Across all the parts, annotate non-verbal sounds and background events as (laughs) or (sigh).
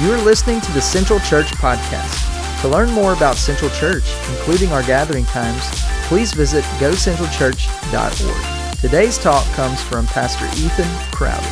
You are listening to the Central Church Podcast. To learn more about Central Church, including our gathering times, please visit gocentralchurch.org. Today's talk comes from Pastor Ethan Crowder.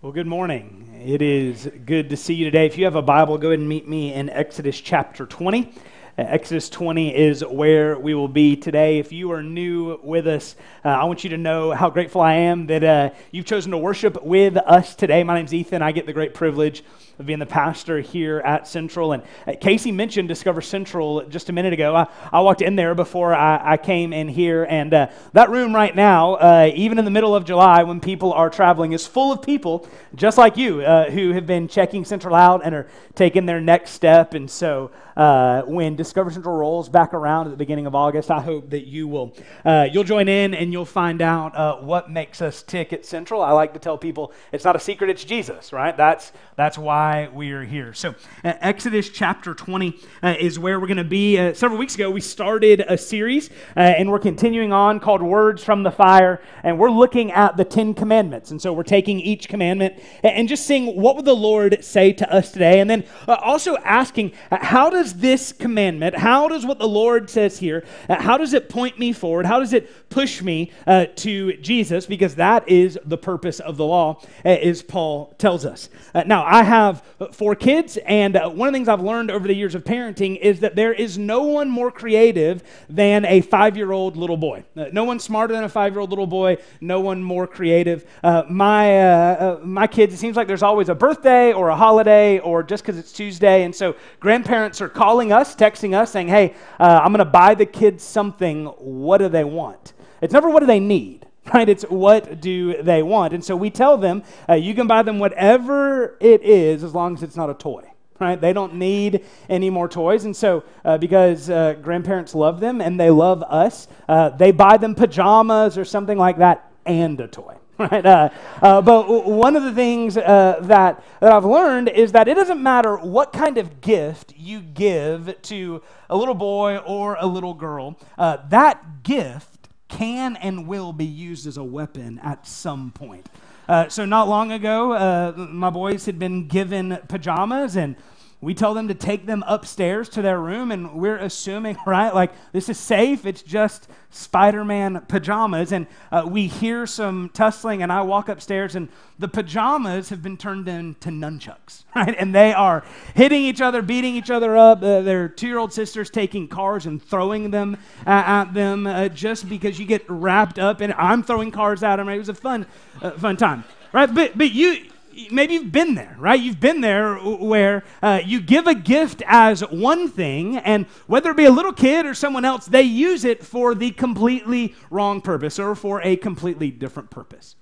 Well, good morning. It is good to see you today. If you have a Bible, go ahead and meet me in Exodus chapter 20. Uh, Exodus 20 is where we will be today. If you are new with us, uh, I want you to know how grateful I am that uh, you've chosen to worship with us today. My name's Ethan. I get the great privilege of being the pastor here at Central. And uh, Casey mentioned Discover Central just a minute ago. I, I walked in there before I, I came in here, and uh, that room right now, even in the middle of July when people are traveling, is full of people just like you who have been checking Central out and are taking their next step. And so uh, when Discover Central rolls back around at the beginning of August, I hope that you will uh, you'll join in and you'll find out what makes us tick at Central. I like to tell people it's not a secret; it's Jesus, right? That's that's why we are here. So, uh, Exodus chapter 20 uh, is where we're going to be. Uh, several weeks ago, we started a series, uh, and we're continuing on called Words from the Fire, and we're looking at the Ten Commandments. And so, we're taking each commandment and just seeing what would the Lord say to us today, and then uh, also asking, uh, how does this commandment, how does what the Lord says here, how does it point me forward? How does it push me to Jesus? Because that is the purpose of the law, as Paul tells us. now, I have four kids, and uh, one of the things I've learned over the years of parenting is that there is no one more creative than a five year old little boy. Uh, no one smarter than a five year old little boy, no one more creative. Uh, my, uh, uh, my kids, it seems like there's always a birthday or a holiday or just because it's Tuesday, and so grandparents are calling us, texting us, saying, Hey, uh, I'm going to buy the kids something. What do they want? It's never what do they need (laughs) right? It's what do they want? And so we tell them, uh, you can buy them whatever it is as long as it's not a toy. Right? They don't need any more toys. And so, uh, because uh, grandparents love them and they love us, uh, they buy them pajamas or something like that and a toy. (laughs) Right? Uh, uh, but one of the things that, that I've learned is that it doesn't matter what kind of gift you give to a little boy or a little girl, that gift can and will be used as a weapon at some point. Uh, so, not long ago, uh, my boys had been given pajamas, and we tell them to take them upstairs to their room, and we're assuming, (laughs) right, like this is safe. It's just Spider Man pajamas. And uh, we hear some tussling, and I walk upstairs, and the pajamas have been turned into nunchucks, (laughs) right? And they are hitting each other, beating each other up. Uh, their two year old sister's taking cars and throwing them at, at them uh, just because you get wrapped up, and I'm throwing cars at them. Right? It was a fun, uh, fun time, right? But, but you, maybe you've been there, right? You've been there where uh, you give a gift as one thing, and whether it be a little kid or someone else, they use it for the completely wrong purpose or for a completely different purpose.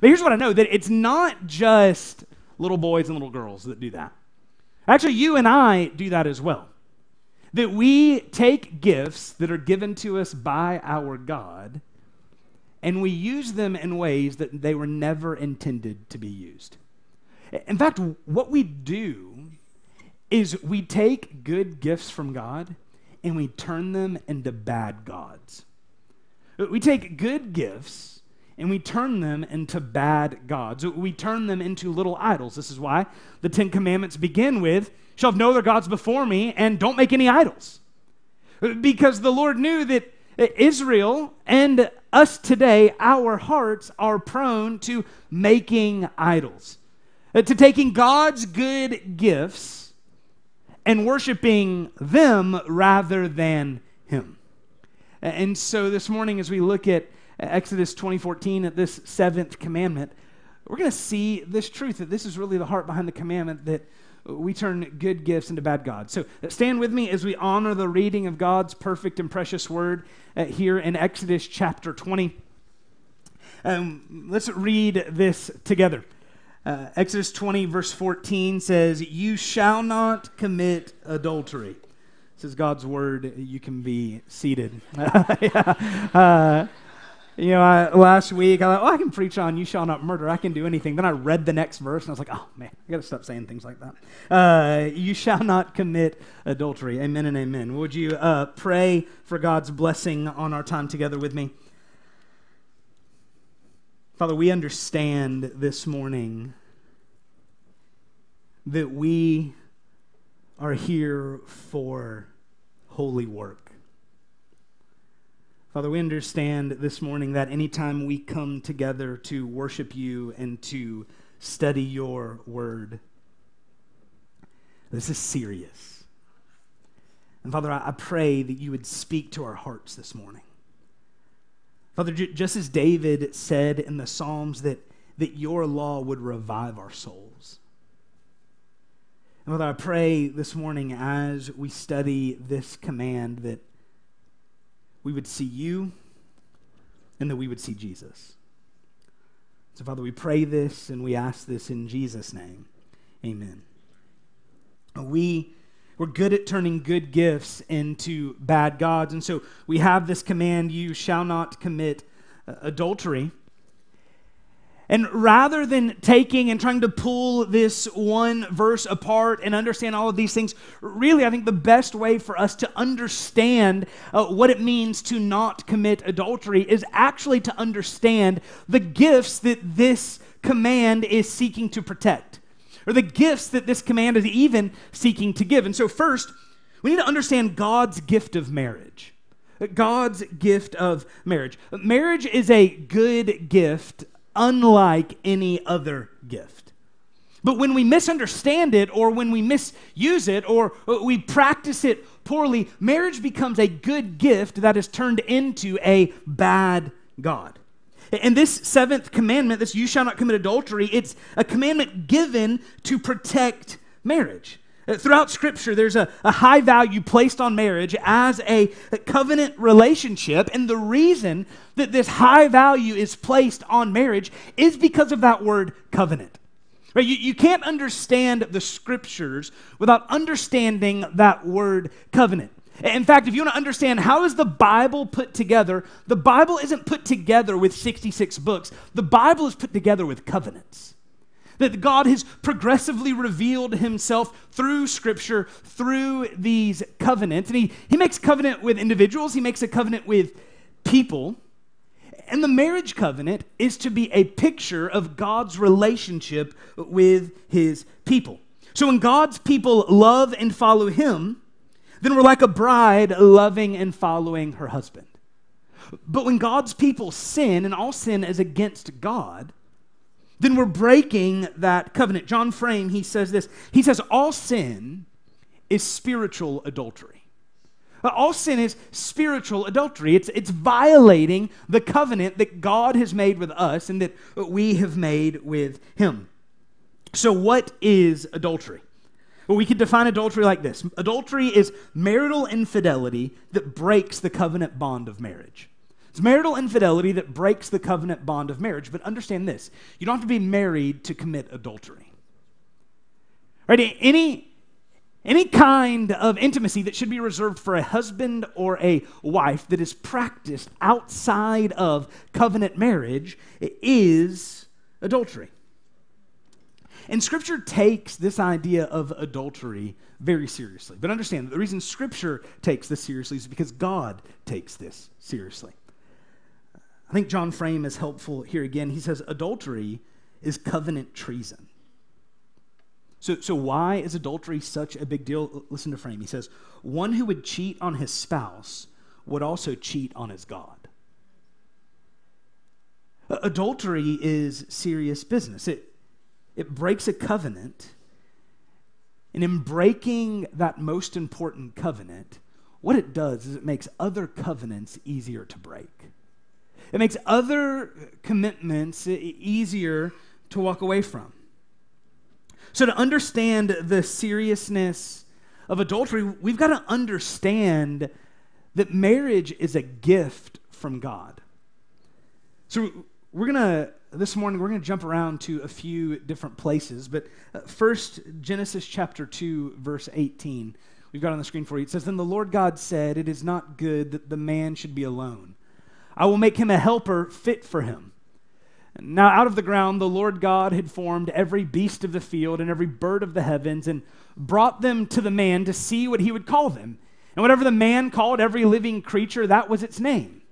But here's what I know that it's not just little boys and little girls that do that. Actually, you and I do that as well. That we take gifts that are given to us by our God and we use them in ways that they were never intended to be used. In fact, what we do is we take good gifts from God and we turn them into bad gods. We take good gifts and we turn them into bad gods. We turn them into little idols. This is why the Ten Commandments begin with, shall have no other gods before me, and don't make any idols. Because the Lord knew that Israel and us today, our hearts are prone to making idols. Uh, to taking God's good gifts and worshiping them rather than Him. And so this morning, as we look at Exodus 2014, at this seventh commandment, we're going to see this truth that this is really the heart behind the commandment that we turn good gifts into bad gods. So uh, stand with me as we honor the reading of God's perfect and precious word uh, here in Exodus chapter 20. Um, let's read this together. Uh, Exodus 20, verse 14 says, You shall not commit adultery. This is God's word. You can be seated. (laughs) yeah. uh, you know, I, last week I thought, oh, I can preach on you shall not murder. I can do anything. Then I read the next verse and I was like, oh, man, I got to stop saying things like that. Uh, you shall not commit adultery. Amen and amen. Would you uh, pray for God's blessing on our time together with me? Father, we understand this morning that we are here for holy work. Father, we understand this morning that anytime we come together to worship you and to study your word, this is serious. And Father, I pray that you would speak to our hearts this morning. Father, just as David said in the Psalms that, that your law would revive our souls. And Father, I pray this morning as we study this command that we would see you and that we would see Jesus. So, Father, we pray this and we ask this in Jesus' name. Amen. We, we're good at turning good gifts into bad gods. And so we have this command you shall not commit uh, adultery. And rather than taking and trying to pull this one verse apart and understand all of these things, really, I think the best way for us to understand uh, what it means to not commit adultery is actually to understand the gifts that this command is seeking to protect, or the gifts that this command is even seeking to give. And so, first, we need to understand God's gift of marriage. God's gift of marriage. Marriage is a good gift unlike any other gift. But when we misunderstand it, or when we misuse it, or we practice it poorly, marriage becomes a good gift that is turned into a bad God. And this seventh commandment, this you shall not commit adultery, it's a commandment given to protect marriage. Uh, throughout Scripture, there's a, a, high value placed on marriage as a, a covenant relationship. And the reason that this high value is placed on marriage is because of that word covenant. Right? You, you can't understand the Scriptures without understanding that word covenant. In fact, if you want to understand how is the Bible put together, the Bible isn't put together with 66 books. The Bible is put together with covenants. That God has progressively revealed himself through Scripture, through these covenants. And he, he makes covenant with individuals, he makes a covenant with people. And the marriage covenant is to be a picture of God's relationship with his people. So when God's people love and follow him, then we're like a bride loving and following her husband. But when God's people sin, and all sin is against God, then we're breaking that covenant. John Frame, he says this. He says, All sin is spiritual adultery. Uh, all sin is spiritual adultery. It's, it's violating the covenant that God has made with us and that we have made with Him. So, what is adultery? Well, we could define adultery like this adultery is marital infidelity that breaks the covenant bond of marriage. It's marital infidelity that breaks the covenant bond of marriage. But understand this you don't have to be married to commit adultery. Right? Any, any kind of intimacy that should be reserved for a husband or a wife that is practiced outside of covenant marriage is adultery. And Scripture takes this idea of adultery very seriously. But understand, the reason Scripture takes this seriously is because God takes this seriously. I think John Frame is helpful here again. He says adultery is covenant treason. So, so why is adultery such a big deal? Listen to Frame. He says, one who would cheat on his spouse would also cheat on his God. Adultery is serious business. It, it breaks a covenant. And in breaking that most important covenant, what it does is it makes other covenants easier to break. It makes other commitments easier to walk away from. So, to understand the seriousness of adultery, we've got to understand that marriage is a gift from God. So, we're going to, this morning, we're going to jump around to a few different places. But uh, first, Genesis chapter 2, verse 18. We've got on the screen for you. It says, Then the Lord God said, It is not good that the man should be alone. I will make him a helper fit for him. Now, out of the ground, the Lord God had formed every beast of the field and every bird of the heavens and brought them to the man to see what he would call them. And whatever the man called every living creature, that was its name.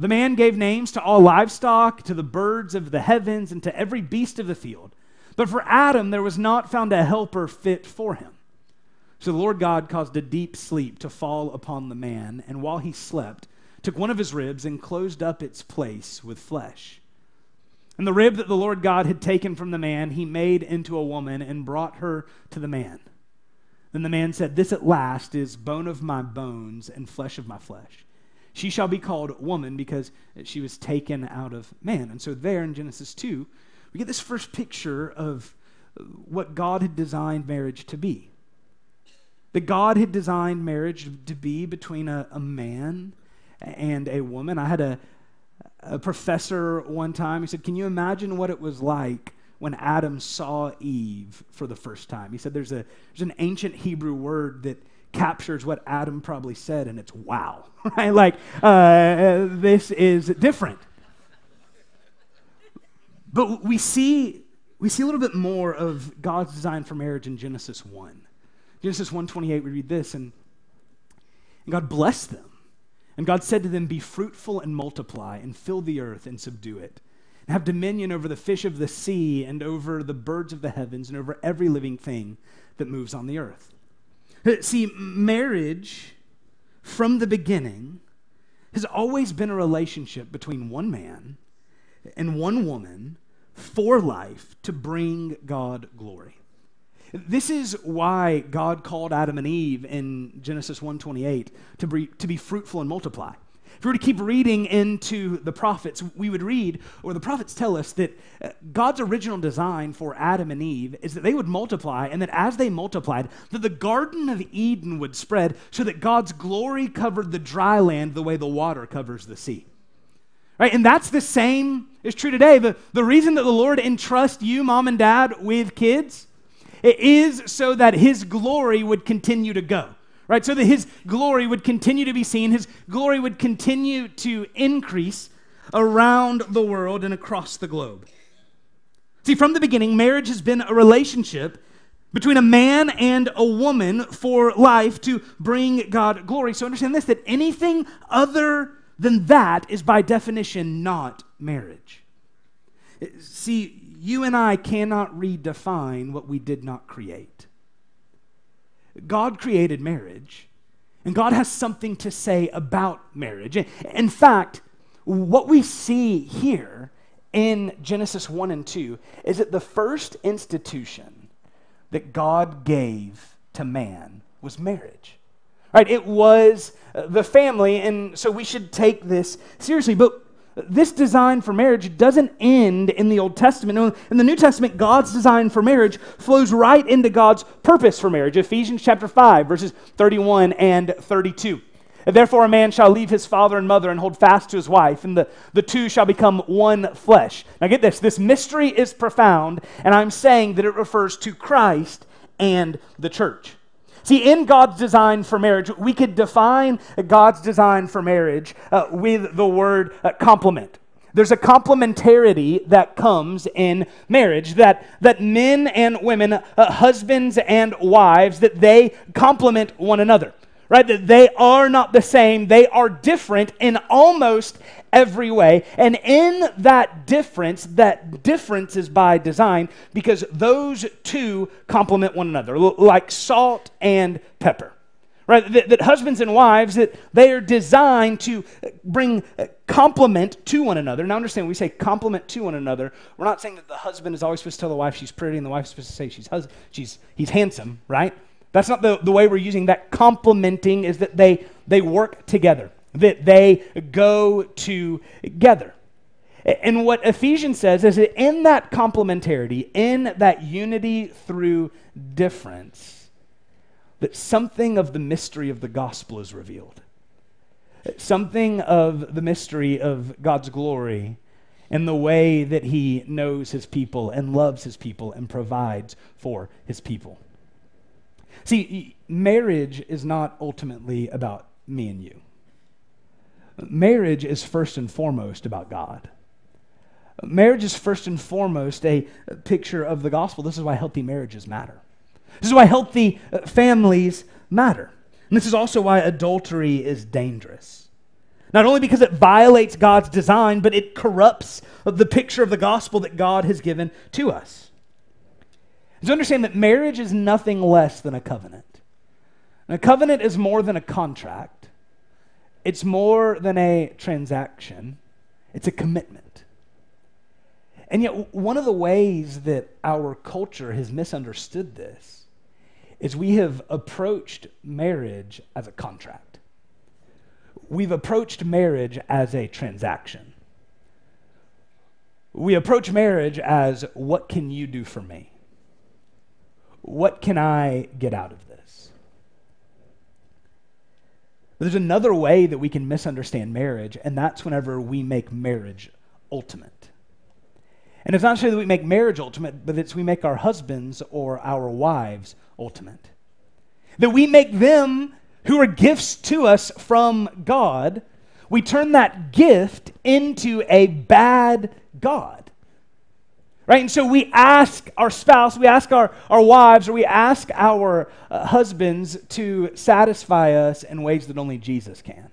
The man gave names to all livestock, to the birds of the heavens, and to every beast of the field. But for Adam, there was not found a helper fit for him. So the Lord God caused a deep sleep to fall upon the man, and while he slept, took one of his ribs and closed up its place with flesh. And the rib that the Lord God had taken from the man, he made into a woman and brought her to the man. Then the man said, This at last is bone of my bones and flesh of my flesh. She shall be called woman because she was taken out of man. And so, there in Genesis 2, we get this first picture of what God had designed marriage to be. That God had designed marriage to be between a, a man and a woman. I had a, a professor one time, he said, Can you imagine what it was like when Adam saw Eve for the first time? He said, There's, a, there's an ancient Hebrew word that captures what Adam probably said, and it's wow, (laughs) right? Like, uh, this is different. But we see, we see a little bit more of God's design for marriage in Genesis 1. Genesis 1.28, we read this, and, and God blessed them. And God said to them, Be fruitful and multiply, and fill the earth and subdue it, and have dominion over the fish of the sea, and over the birds of the heavens, and over every living thing that moves on the earth. (laughs) See, marriage from the beginning has always been a relationship between one man and one woman for life to bring God glory. This is why God called Adam and Eve in Genesis 1:28 to be, to be fruitful and multiply. If we were to keep reading into the prophets, we would read, or the prophets tell us, that uh, God's original design for Adam and Eve is that they would multiply, and that as they multiplied, that the Garden of Eden would spread so that God's glory covered the dry land the way the water covers the sea. Right? And that's the same is true today. The, the reason that the Lord entrusts you, mom and dad, with kids it is so that his glory would continue to go right? So that his glory would continue to be seen, his glory would continue to increase around the world and across the globe. See, from the beginning, marriage has been a relationship between a man and a woman for life to bring God glory. So understand this that anything other than that is by definition not marriage. See, you and I cannot redefine what we did not create. God created marriage, and God has something to say about marriage. In fact, what we see here in Genesis 1 and 2 is that the first institution that God gave to man was marriage. Right? It was the family, and so we should take this seriously. But this design for marriage doesn't end in the Old Testament. In the New Testament, God's design for marriage flows right into God's purpose for marriage. Ephesians chapter 5, verses 31 and 32. Therefore, a man shall leave his father and mother and hold fast to his wife, and the, the two shall become one flesh. Now, get this this mystery is profound, and I'm saying that it refers to Christ and the church. See, in God's design for marriage, we could define God's design for marriage uh, with the word uh, complement. There's a complementarity that comes in marriage that, that men and women, uh, husbands and wives, that they complement one another right? That they are not the same, they are different in almost every way. And in that difference, that difference is by design because those two complement one another, like salt and pepper. Right, that, that, husbands and wives that they are designed to bring uh, complement to one another. Now, understand, when we say complement to one another, we're not saying that the husband is always supposed to tell the wife she's pretty and the wife's supposed to say she's hus- she's he's handsome, right? That's not the, the way we're using that complementing, is that they, they work together, that they go together. And what Ephesians says is that in that complementarity, in that unity through difference, that something of the mystery of the gospel is revealed. Something of the mystery of God's glory and the way that he knows his people and loves his people and provides for his people. See, marriage is not ultimately about me and you. Marriage is first and foremost about God. Marriage is first and foremost a picture of the gospel. This is why healthy marriages matter. This is why healthy uh, families matter. And this is also why adultery is dangerous. Not only because it violates God's design, but it corrupts the picture of the gospel that God has given to us. So understand that marriage is nothing less than a covenant. And a covenant is more than a contract, it's more than a transaction, it's a commitment. And yet, one of the ways that our culture has misunderstood this is we have approached marriage as a contract. We've approached marriage as a transaction. We approach marriage as what can you do for me? What can I get out of this? But there's another way that we can misunderstand marriage, and that's whenever we make marriage ultimate. And it's not necessarily that we make marriage ultimate, but it's we make our husbands or our wives ultimate. That we make them who are gifts to us from God, we turn that gift into a bad God. Right? And so we ask our spouse, we ask our, our wives, or we ask our uh, husbands to satisfy us in ways that only Jesus can.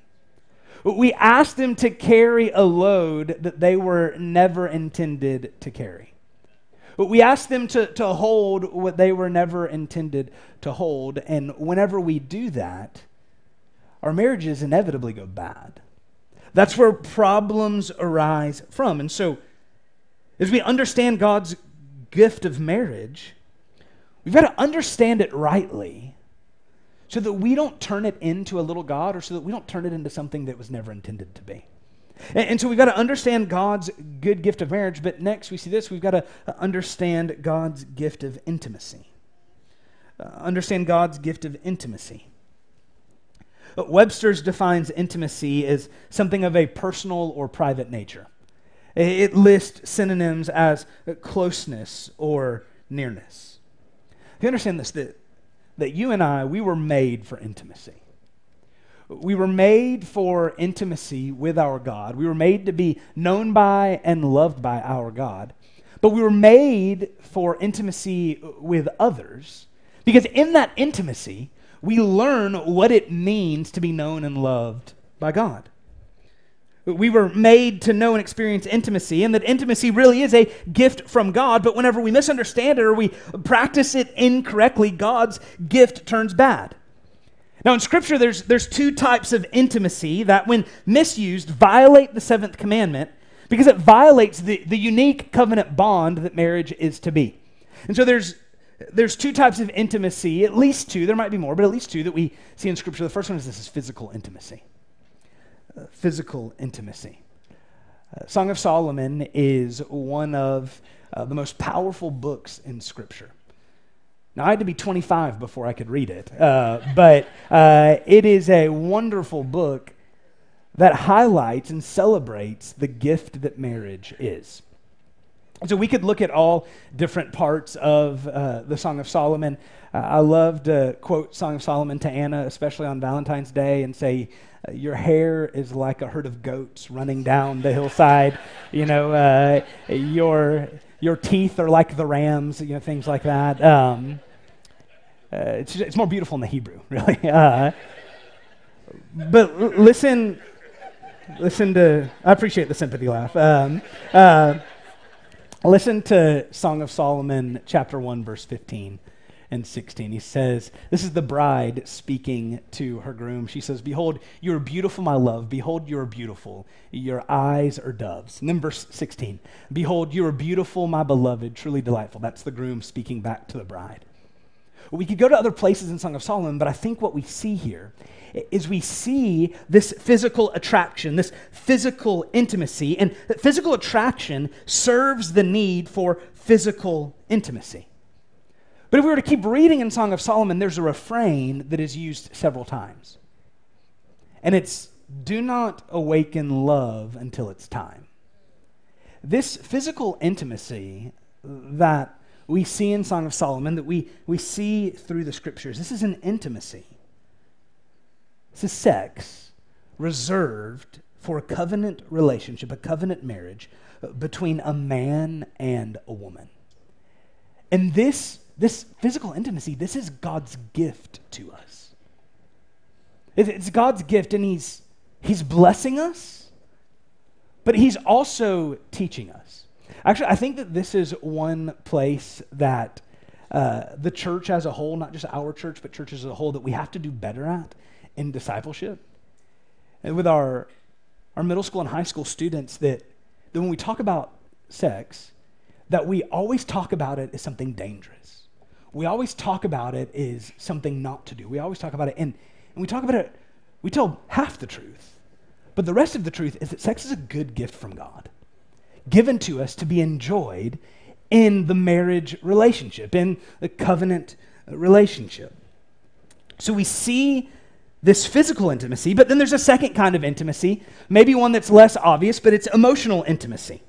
We ask them to carry a load that they were never intended to carry. We ask them to, to hold what they were never intended to hold. And whenever we do that, our marriages inevitably go bad. That's where problems arise from. And so, as we understand God's gift of marriage, we've got to understand it rightly so that we don't turn it into a little God or so that we don't turn it into something that was never intended to be. And, and so we've got to understand God's good gift of marriage, but next we see this we've got to understand God's gift of intimacy. Uh, understand God's gift of intimacy. Webster's defines intimacy as something of a personal or private nature. It lists synonyms as closeness or nearness. You understand this that, that you and I, we were made for intimacy. We were made for intimacy with our God. We were made to be known by and loved by our God. But we were made for intimacy with others because in that intimacy, we learn what it means to be known and loved by God. We were made to know and experience intimacy, and that intimacy really is a gift from God, but whenever we misunderstand it or we practice it incorrectly, God's gift turns bad. Now, in Scripture, there's, there's two types of intimacy that, when misused, violate the seventh commandment because it violates the, the unique covenant bond that marriage is to be. And so there's there's two types of intimacy, at least two, there might be more, but at least two that we see in Scripture. The first one is this is physical intimacy. Physical intimacy. Uh, Song of Solomon is one of uh, the most powerful books in Scripture. Now, I had to be 25 before I could read it, uh, but uh, it is a wonderful book that highlights and celebrates the gift that marriage is. So we could look at all different parts of uh, the Song of Solomon. Uh, I love to quote Song of Solomon to Anna, especially on Valentine's Day, and say, "Your hair is like a herd of goats running down the hillside. You know, uh, your your teeth are like the rams. You know, things like that." Um, uh, it's it's more beautiful in the Hebrew, (laughs) really. Uh, but l- listen, listen to. I appreciate the sympathy laugh. Um, Listen to Song of Solomon, chapter 1, verse 15 and 16. He says, This is the bride speaking to her groom. She says, Behold, you are beautiful, my love. Behold, you are beautiful. Your eyes are doves. And then verse 16, Behold, you are beautiful, my beloved, truly delightful. That's the groom speaking back to the bride. We could go to other places in Song of Solomon, but I think what we see here is we see this physical attraction, this physical intimacy, and that physical attraction serves the need for physical intimacy. But if we were to keep reading in Song of Solomon, there's a refrain that is used several times. And it's, do not awaken love until it's time. This physical intimacy that we see in Song of Solomon, that we, we see through the scriptures, this is an intimacy this is sex reserved for a covenant relationship, a covenant marriage uh, between a man and a woman. And this, this physical intimacy, this is God's gift to us. It's God's gift, and He's He's blessing us, but He's also teaching us. Actually, I think that this is one place that uh, the church as a whole, not just our church, but churches as a whole, that we have to do better at in discipleship. And with our, our middle school and high school students, that, that when we talk about sex, that we always talk about it as something dangerous. We always talk about it as something not to do. We always talk about it, and, and we talk about it, we tell half the truth. But the rest of the truth is that sex is a good gift from God, given to us to be enjoyed in the marriage relationship, in the covenant relationship. So we see this physical intimacy, but then there's a second kind of intimacy, maybe one that's less obvious, but it's emotional intimacy.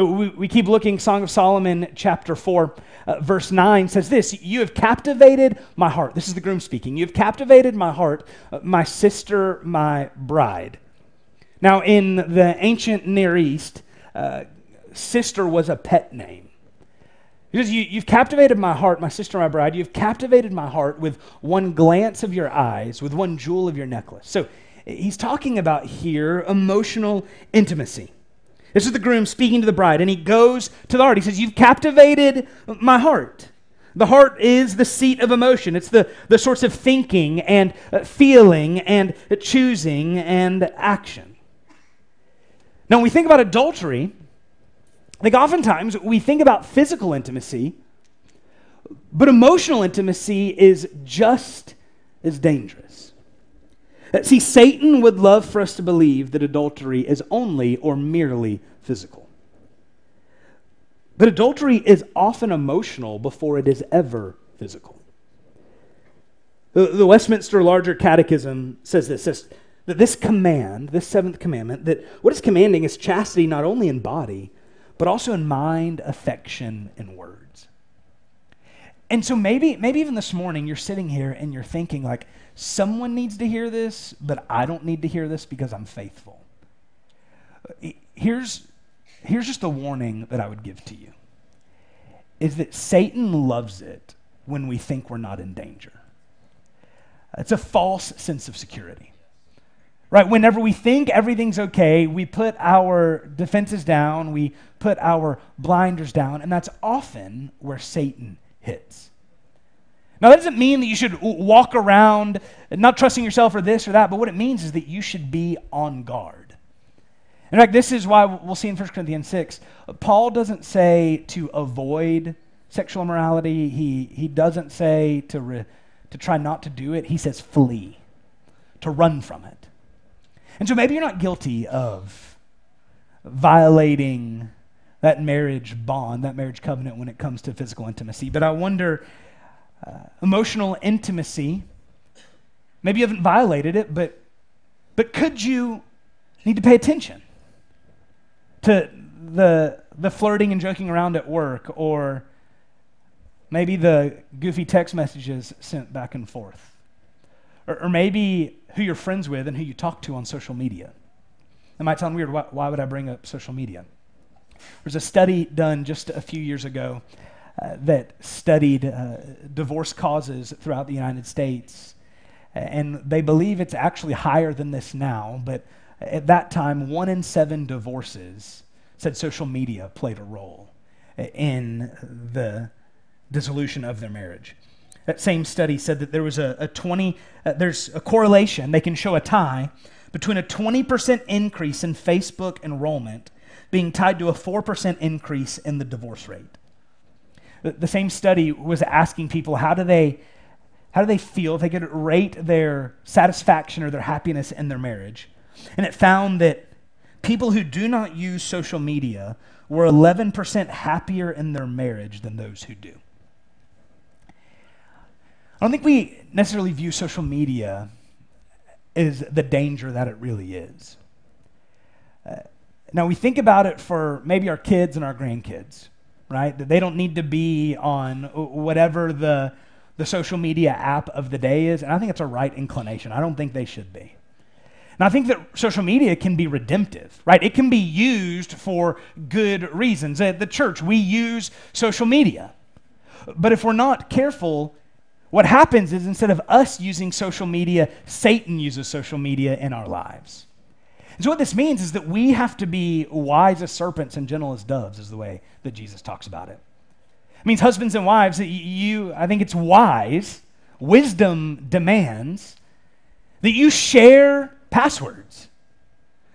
We, we keep looking, Song of Solomon, chapter 4, uh, verse 9 says this You have captivated my heart. This is the groom speaking. You have captivated my heart, uh, my sister, my bride. Now, in the ancient Near East, uh, sister was a pet name. Because you, you've captivated my heart, my sister, my bride. You've captivated my heart with one glance of your eyes, with one jewel of your necklace. So he's talking about here emotional intimacy. This is the groom speaking to the bride, and he goes to the heart. He says, You've captivated my heart. The heart is the seat of emotion. It's the, the source of thinking and uh, feeling and choosing and action. Now, when we think about adultery, like oftentimes we think about physical intimacy, but emotional intimacy is just as dangerous. See, Satan would love for us to believe that adultery is only or merely physical. But adultery is often emotional before it is ever physical. The, the Westminster Larger Catechism says this, says that this command, this seventh commandment, that what it's commanding is chastity not only in body, but also in mind, affection, and words. And so maybe, maybe even this morning you're sitting here and you're thinking like, someone needs to hear this, but I don't need to hear this because I'm faithful. Uh, here's, here's just a warning that I would give to you is that Satan loves it when we think we're not in danger. It's a false sense of security. Right? Whenever we think everything's okay, we put our defenses down, we put our blinders down, and that's often where Satan hits. Now, that doesn't mean that you should walk around not trusting yourself or this or that, but what it means is that you should be on guard. In fact, this is why we'll see in 1 Corinthians 6, Paul doesn't say to avoid sexual immorality, he, he doesn't say to, re, to try not to do it, he says flee, to run from it. And so maybe you're not guilty of violating that marriage bond, that marriage covenant when it comes to physical intimacy. But I wonder, uh, emotional intimacy, maybe you haven't violated it, but, but could you need to pay attention to the, the flirting and joking around at work or maybe the goofy text messages sent back and forth? Or, or maybe who you're friends with and who you talk to on social media. It might sound weird. Why, why would I bring up social media? There's a study done just a few years ago uh, that studied uh, divorce causes throughout the United States. And they believe it's actually higher than this now, but at that time, one in seven divorces said social media played a role in the dissolution of their marriage. That same study said that there was a, a 20, uh, there's a correlation, they can show a tie between a 20% increase in Facebook enrollment being tied to a 4% increase in the divorce rate. The, same study was asking people how do they how do they feel if they could rate their satisfaction or their happiness in their marriage? And it found that people who do not use social media were 11% happier in their marriage than those who do. I don't think we necessarily view social media as the danger that it really is. Uh, now, we think about it for maybe our kids and our grandkids, right? That they don't need to be on whatever the, the social media app of the day is. And I think it's a right inclination. I don't think they should be. And I think that social media can be redemptive, right? It can be used for good reasons. At the church, we use social media. But if we're not careful, what happens is instead of us using social media, Satan uses social media in our lives. And so, what this means is that we have to be wise as serpents and gentle as doves, is the way that Jesus talks about it. It means, husbands and wives, you, I think it's wise, wisdom demands that you share passwords.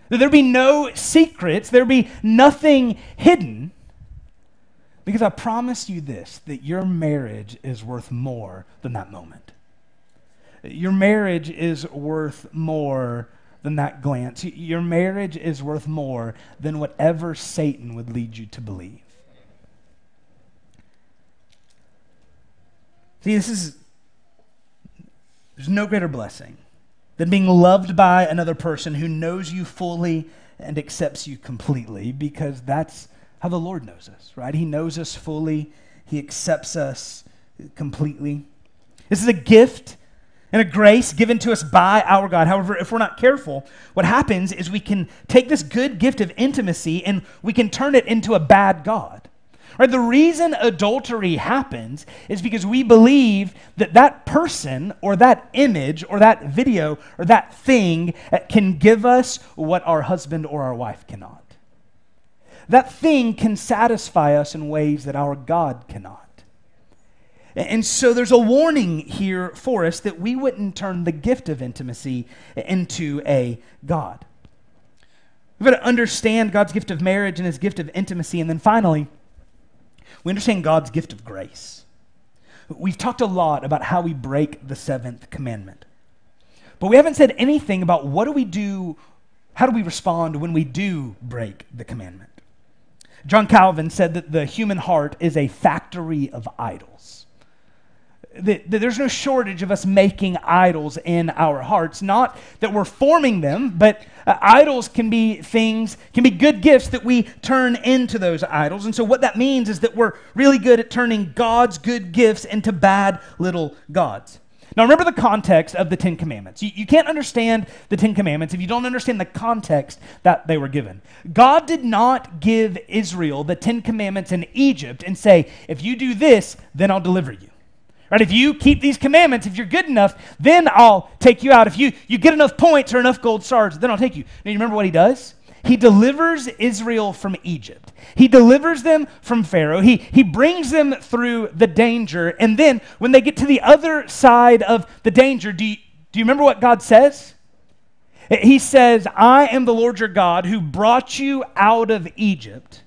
That there be no secrets, there be nothing hidden. Because I promise you this that your marriage is worth more than that moment. Your marriage is worth more than that glance. Your marriage is worth more than whatever Satan would lead you to believe. See, this is, there's no greater blessing than being loved by another person who knows you fully and accepts you completely because that's how the Lord knows us, right? He knows us fully, He accepts us completely. This is a gift and a grace given to us by our God. However, if we're not careful, what happens is we can take this good gift of intimacy and we can turn it into a bad God. Right? The reason adultery happens is because we believe that that person or that image or that video or that thing can give us what our husband or our wife cannot. That thing can satisfy us in ways that our God cannot. And so there's a warning here for us that we wouldn't turn the gift of intimacy into a God. We've got to understand God's gift of marriage and his gift of intimacy. And then finally, we understand God's gift of grace. We've talked a lot about how we break the seventh commandment. But we haven't said anything about what do we do, how do we respond when we do break the commandment. John Calvin said that the human heart is a factory of idols that, that, there's no shortage of us making idols in our hearts. Not that we're forming them, but uh, idols can be things, can be good gifts that we turn into those idols. And so, what that means is that we're really good at turning God's good gifts into bad little gods. Now, remember the context of the Ten Commandments. You, you can't understand the Ten Commandments if you don't understand the context that they were given. God did not give Israel the Ten Commandments in Egypt and say, if you do this, then I'll deliver you. Right? If you keep these commandments, if you're good enough, then I'll take you out. If you, you get enough points or enough gold stars, then I'll take you. Now, you remember what he does? He delivers Israel from Egypt. He delivers them from Pharaoh. He, he brings them through the danger. And then when they get to the other side of the danger, do you, do you remember what God says? He says, I am the Lord your God who brought you out of Egypt,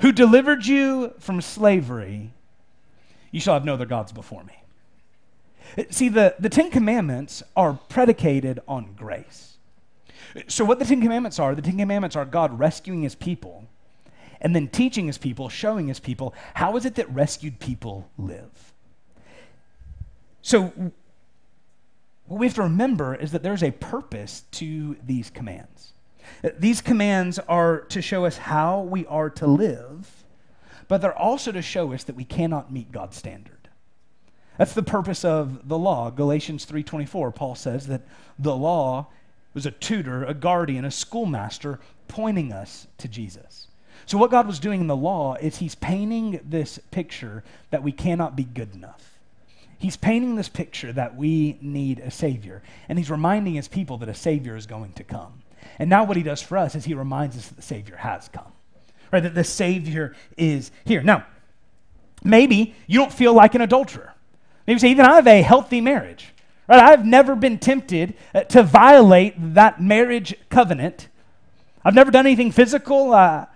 who delivered you from slavery you shall have no other gods before me. See, the, the Ten Commandments are predicated on grace. So, what the Ten Commandments are, the Ten Commandments are God rescuing his people and then teaching his people, showing his people, how is it that rescued people live? So, what we have to remember is that there's a purpose to these commands. These commands are to show us how we are to live but they're also to show us that we cannot meet God's standard. That's the purpose of the law. Galatians 3:24, Paul says that the law was a tutor, a guardian, a schoolmaster pointing us to Jesus. So what God was doing in the law is he's painting this picture that we cannot be good enough. He's painting this picture that we need a savior, and he's reminding his people that a savior is going to come. And now what he does for us is he reminds us that the savior has come right? That the Savior is here. Now, maybe you don't feel like an adulterer. Maybe you say, even I have a healthy marriage. Right? I've never been tempted uh, to violate that marriage covenant. I've never done anything physical. Uh,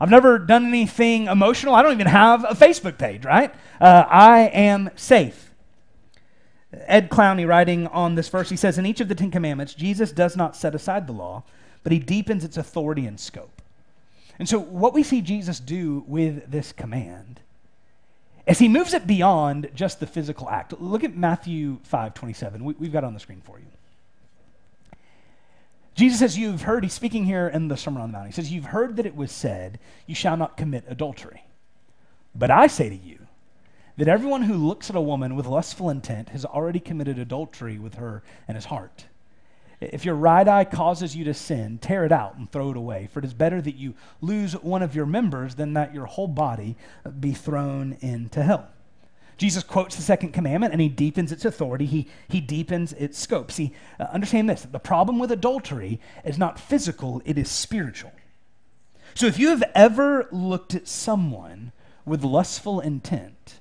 I've never done anything emotional. I don't even have a Facebook page, right? Uh, I am safe. Ed Clowney, writing on this verse, he says, In each of the Ten Commandments, Jesus does not set aside the law, but he deepens its authority and scope. And so, what we see Jesus do with this command is he moves it beyond just the physical act. Look at Matthew 5 27. We, have got on the screen for you. Jesus says, You've heard, he's speaking here in the Sermon on the Mount. He says, You've heard that it was said, You shall not commit adultery. But I say to you, that everyone who looks at a woman with lustful intent has already committed adultery with her in his heart. If your right eye causes you to sin, tear it out and throw it away. For it is better that you lose one of your members than that your whole body be thrown into hell. Jesus quotes the second commandment and he deepens its authority, he, he deepens its scope. See, uh, understand this the problem with adultery is not physical, it is spiritual. So if you have ever looked at someone with lustful intent,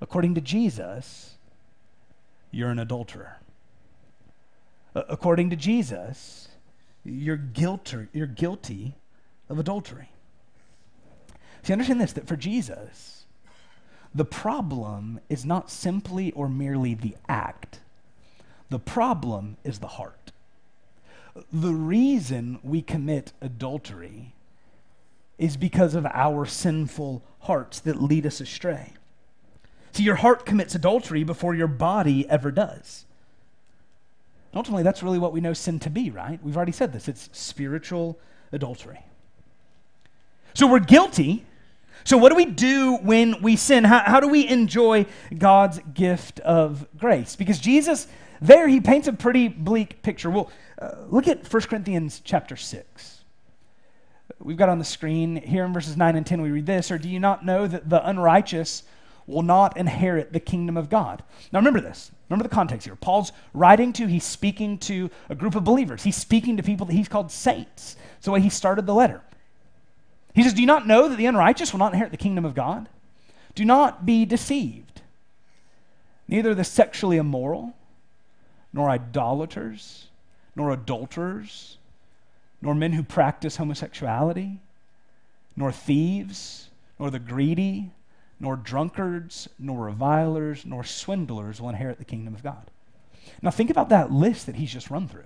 according to Jesus, you're an adulterer. According to Jesus, you're guilty, you're guilty of adultery. See, understand this that for Jesus, the problem is not simply or merely the act, the problem is the heart. The reason we commit adultery is because of our sinful hearts that lead us astray. See, your heart commits adultery before your body ever does. Ultimately, that's really what we know sin to be, right? We've already said this it's spiritual adultery. So we're guilty. So, what do we do when we sin? How, how do we enjoy God's gift of grace? Because Jesus, there, he paints a pretty bleak picture. Well, uh, look at 1 Corinthians chapter 6. We've got on the screen here in verses 9 and 10, we read this Or do you not know that the unrighteous will not inherit the kingdom of God? Now, remember this. Remember the context here. Paul's writing to, he's speaking to a group of believers. He's speaking to people that he's called saints. It's the way he started the letter. He says, Do you not know that the unrighteous will not inherit the kingdom of God? Do not be deceived. Neither the sexually immoral, nor idolaters, nor adulterers, nor men who practice homosexuality, nor thieves, nor the greedy, nor drunkards, nor revilers, nor swindlers will inherit the kingdom of God. Now, think about that list that he's just run through.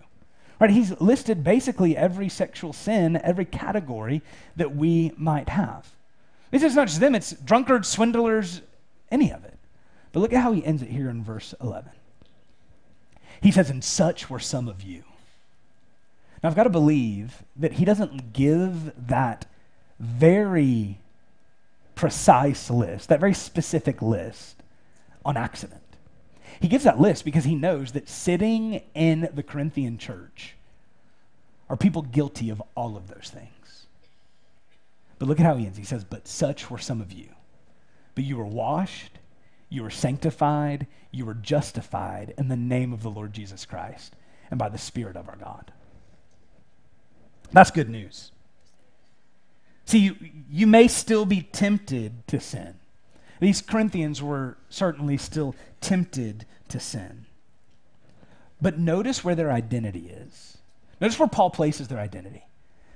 Right? He's listed basically every sexual sin, every category that we might have. This is not just them, it's drunkards, swindlers, any of it. But look at how he ends it here in verse 11. He says, And such were some of you. Now, I've got to believe that he doesn't give that very precise list, that very specific list, on accident. He gives that list because he knows that sitting in the Corinthian church are people guilty of all of those things. But look at how he ends. He says, But such were some of you. But you were washed, you were sanctified, you were justified in the name of the Lord Jesus Christ and by the Spirit of our God. That's good news. See, you, you may still be tempted to sin. These Corinthians were certainly still tempted to sin. But notice where their identity is. Notice where Paul places their identity.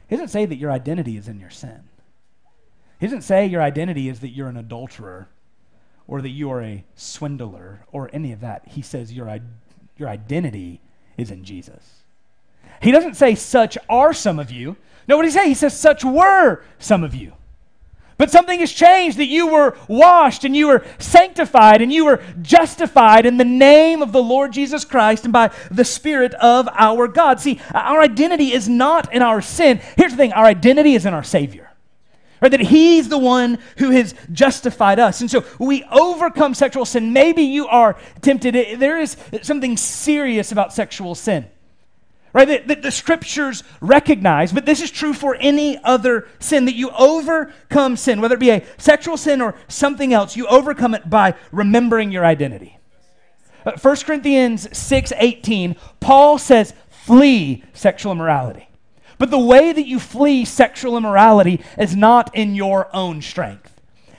He doesn't say that your identity is in your sin. He doesn't say your identity is that you're an adulterer or that you are a swindler or any of that. He says your, your identity is in Jesus. He doesn't say, such are some of you. No, what does he say? He says, such were some of you. But something has changed that you were washed and you were sanctified and you were justified in the name of the Lord Jesus Christ and by the Spirit of our God. See, our identity is not in our sin. Here's the thing our identity is in our Savior. Right, that he's the one who has justified us. And so we overcome sexual sin. Maybe you are tempted. There is something serious about sexual sin right? That, that, the scriptures recognize, but this is true for any other sin, that you overcome sin, whether it be a sexual sin or something else, you overcome it by remembering your identity. Uh, 1 Corinthians 6 18, Paul says, flee sexual immorality. But the way that you flee sexual immorality is not in your own strength.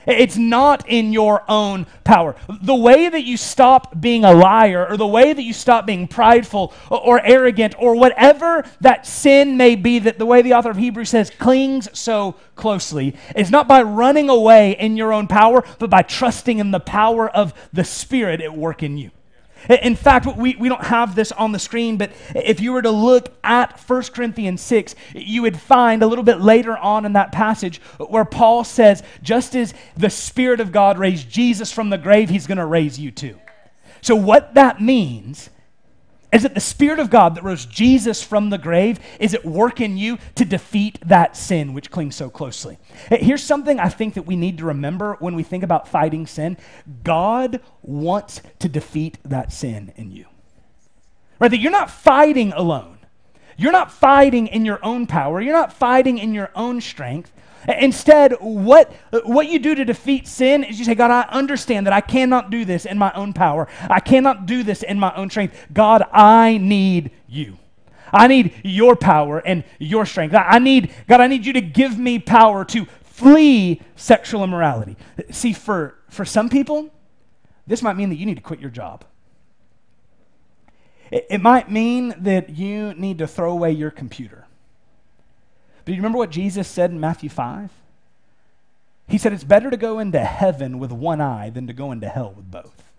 It's not in your own power. The way that you stop being a liar, or the way that you stop being prideful or, arrogant, or whatever that sin may be, that the way the author of Hebrews says clings so closely, is not by running away in your own power, but by trusting in the power of the Spirit at work in you. In fact, we, we don't have this on the screen, but if you were to look at 1 Corinthians 6, you would find a little bit later on in that passage where Paul says, just as the Spirit of God raised Jesus from the grave, he's going to raise you too. So, what that means is it the Spirit of God that rose Jesus from the grave is it work in you to defeat that sin which clings so closely. Here's something I think that we need to remember when we think about fighting sin God wants to defeat that sin in you. Right? That you're not fighting alone. You're not fighting in your own power. You're not fighting in your own strength. Instead, what, what you do to defeat sin is you say, God, I understand that I cannot do this in my own power. I cannot do this in my own strength. God, I need you. I need your power and your strength. I need, God, I need you to give me power to flee sexual immorality. See, for, for some people, this might mean that you need to quit your job. It, it might mean that you need to throw away your computer. But you remember what Jesus said in Matthew 5? He said, It's better to go into heaven with one eye than to go into hell with both.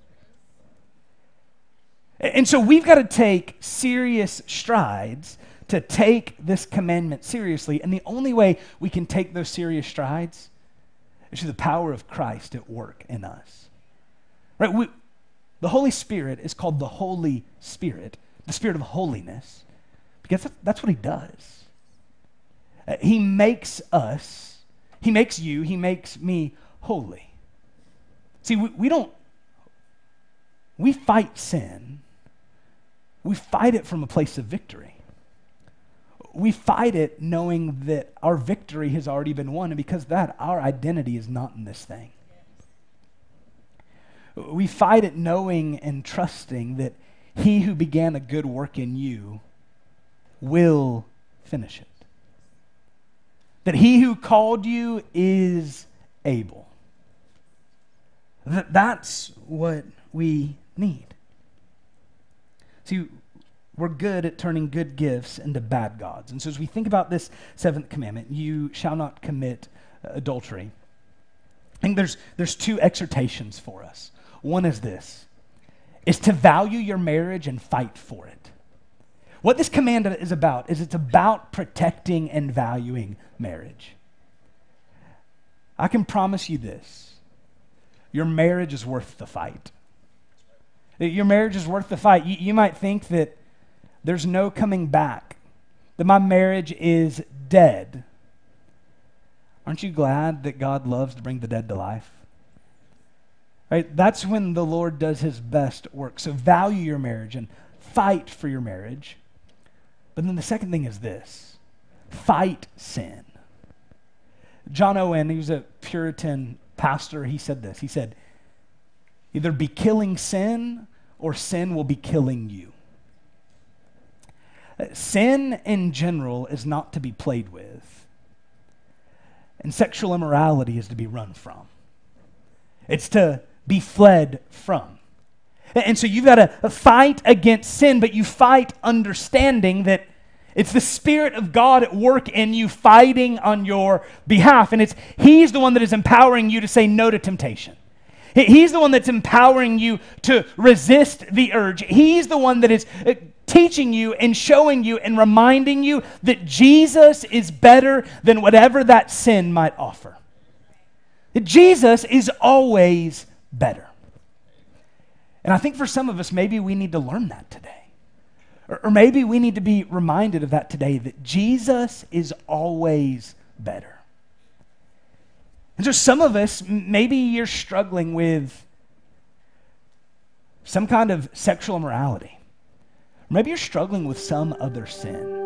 And so we've got to take serious strides to take this commandment seriously. And the only way we can take those serious strides is through the power of Christ at work in us. Right? We, the Holy Spirit is called the Holy Spirit, the Spirit of holiness, because that's what He does. He makes us, He makes you, He makes me holy. See, we, we don't, we fight sin, we fight it from a place of victory. We fight it knowing that our victory has already been won, and because that, our identity is not in this thing. We fight it knowing and trusting that He who began a good work in you will finish it. That He who called you is able. That that's what we need. See, we're good at turning good gifts into bad gods. And so, as we think about this seventh commandment, you shall not commit uh, adultery, I think there's, there's two exhortations for us. One is this is to value your marriage and fight for it. What this command is about is it's about protecting and valuing marriage. I can promise you this your marriage is worth the fight. Your marriage is worth the fight. You, you might think that there's no coming back, that my marriage is dead. Aren't you glad that God loves to bring the dead to life? Right? That's when the Lord does his best work. So value your marriage and fight for your marriage. But then the second thing is this fight sin. John Owen, he was a Puritan pastor, he said this. He said, either be killing sin or sin will be killing you. Uh, sin in general is not to be played with, and sexual immorality is to be run from. It's to be fled from. And so you've got to uh, fight against sin, but you fight understanding that it's the Spirit of God at work in you fighting on your behalf. And it's He's the one that is empowering you to say no to temptation. He's the one that's empowering you to resist the urge. He's the one that is uh, teaching you and showing you and reminding you that Jesus is better than whatever that sin might offer. That Jesus is always better. And I think for some of us, maybe we need to learn that today. Or, or maybe we need to be reminded of that today that Jesus is always better. And so some of us, maybe you're struggling with some kind of sexual immorality. Maybe you're struggling with some other sin.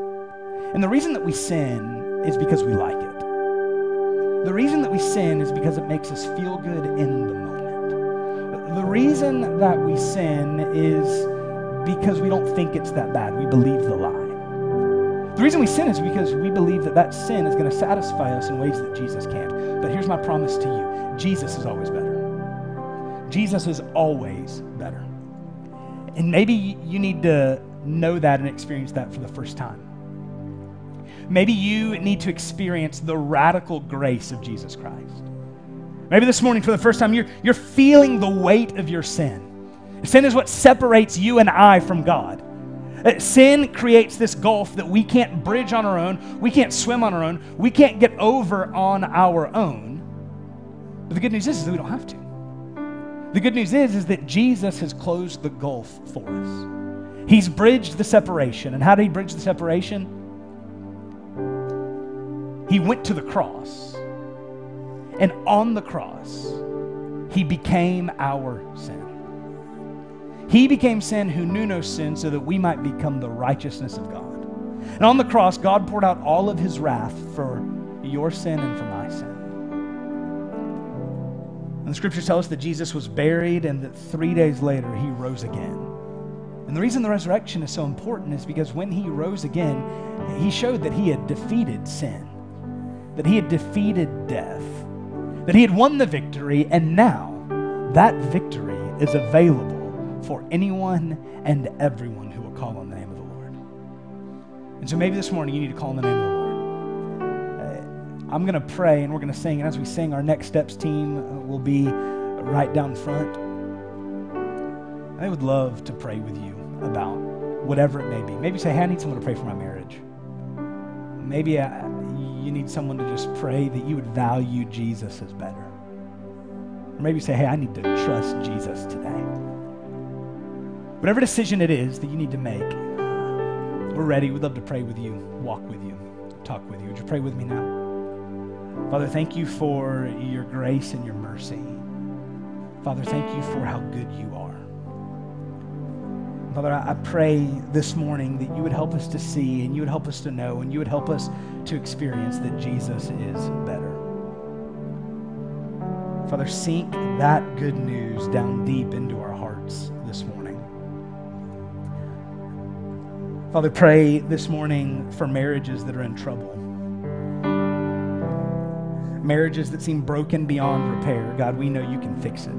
And the reason that we sin is because we like it. The reason that we sin is because it makes us feel good in the moment. The reason that we sin is because we don't think it's that bad. We believe the lie. The reason we sin is because we believe that that sin is going to satisfy us in ways that Jesus can't. But here's my promise to you Jesus is always better. Jesus is always better. And maybe you need to know that and experience that for the first time. Maybe you need to experience the radical grace of Jesus Christ. Maybe this morning, for the first time, you're, you're feeling the weight of your sin. Sin is what separates you and I from God. Uh, sin creates this gulf that we can't bridge on our own, we can't swim on our own, we can't get over on our own. But the good news is, is that we don't have to. The good news is, is that Jesus has closed the gulf for us. He's bridged the separation. And how did he bridge the separation? He went to the cross. And on the cross, he became our sin. He became sin who knew no sin so that we might become the righteousness of God. And on the cross, God poured out all of his wrath for your sin and for my sin. And the scriptures tell us that Jesus was buried and that three days later he rose again. And the reason the resurrection is so important is because when he rose again, he showed that he had defeated sin, that he had defeated death, that he had won the victory, and now that victory is available for anyone and everyone who will call on the name of the Lord. And so maybe this morning you need to call on the name of the Lord. Uh, I'm going to pray and we're going to sing. And as we sing, our next steps team uh, will be right down front. I would love to pray with you about whatever it may be. Maybe say, hey, I need someone to pray for my marriage. Maybe I, uh, you need someone to just pray that you would value Jesus as better. Or maybe say, hey, I need to trust Jesus today. Whatever decision it is that you need to make, we're ready. We'd love to pray with you, walk with you, talk with you. Would you pray with me now? Father, thank you for your grace and your mercy. Father, thank you for how good you are. Father, I pray this morning that you would help us to see and you would help us to know and you would help us to experience that Jesus is better. Father, sink that good news down deep into our hearts Father, pray this morning for marriages that are in trouble. Marriages that seem broken beyond repair. God, we know you can fix it.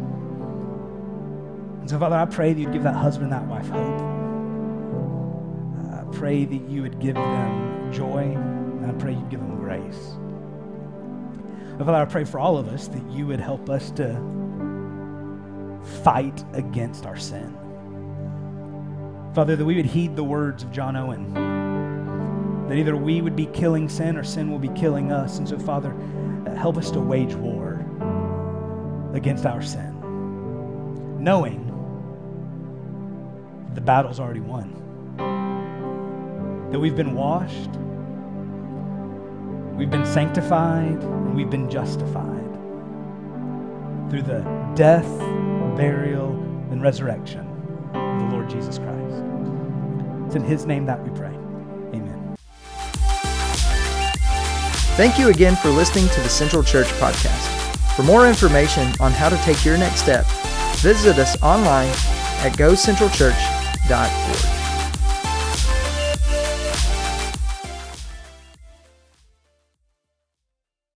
And so, Father, I pray that you'd give that husband, and that wife hope. I pray that you would give them joy, and I pray you'd give them grace. Father, I pray for all of us that you would help us to fight against our sin. Father, that we would heed the words of John Owen, that either we would be killing sin or sin will be killing us. And so, Father, help us to wage war against our sin, knowing the battle's already won. That we've been washed, we've been sanctified, and we've been justified through the death, burial, and resurrection of the Lord Jesus Christ. It's in His name that we pray. Amen. Thank you again for listening to the Central Church Podcast. For more information on how to take your next step, visit us online at gocentralchurch.org.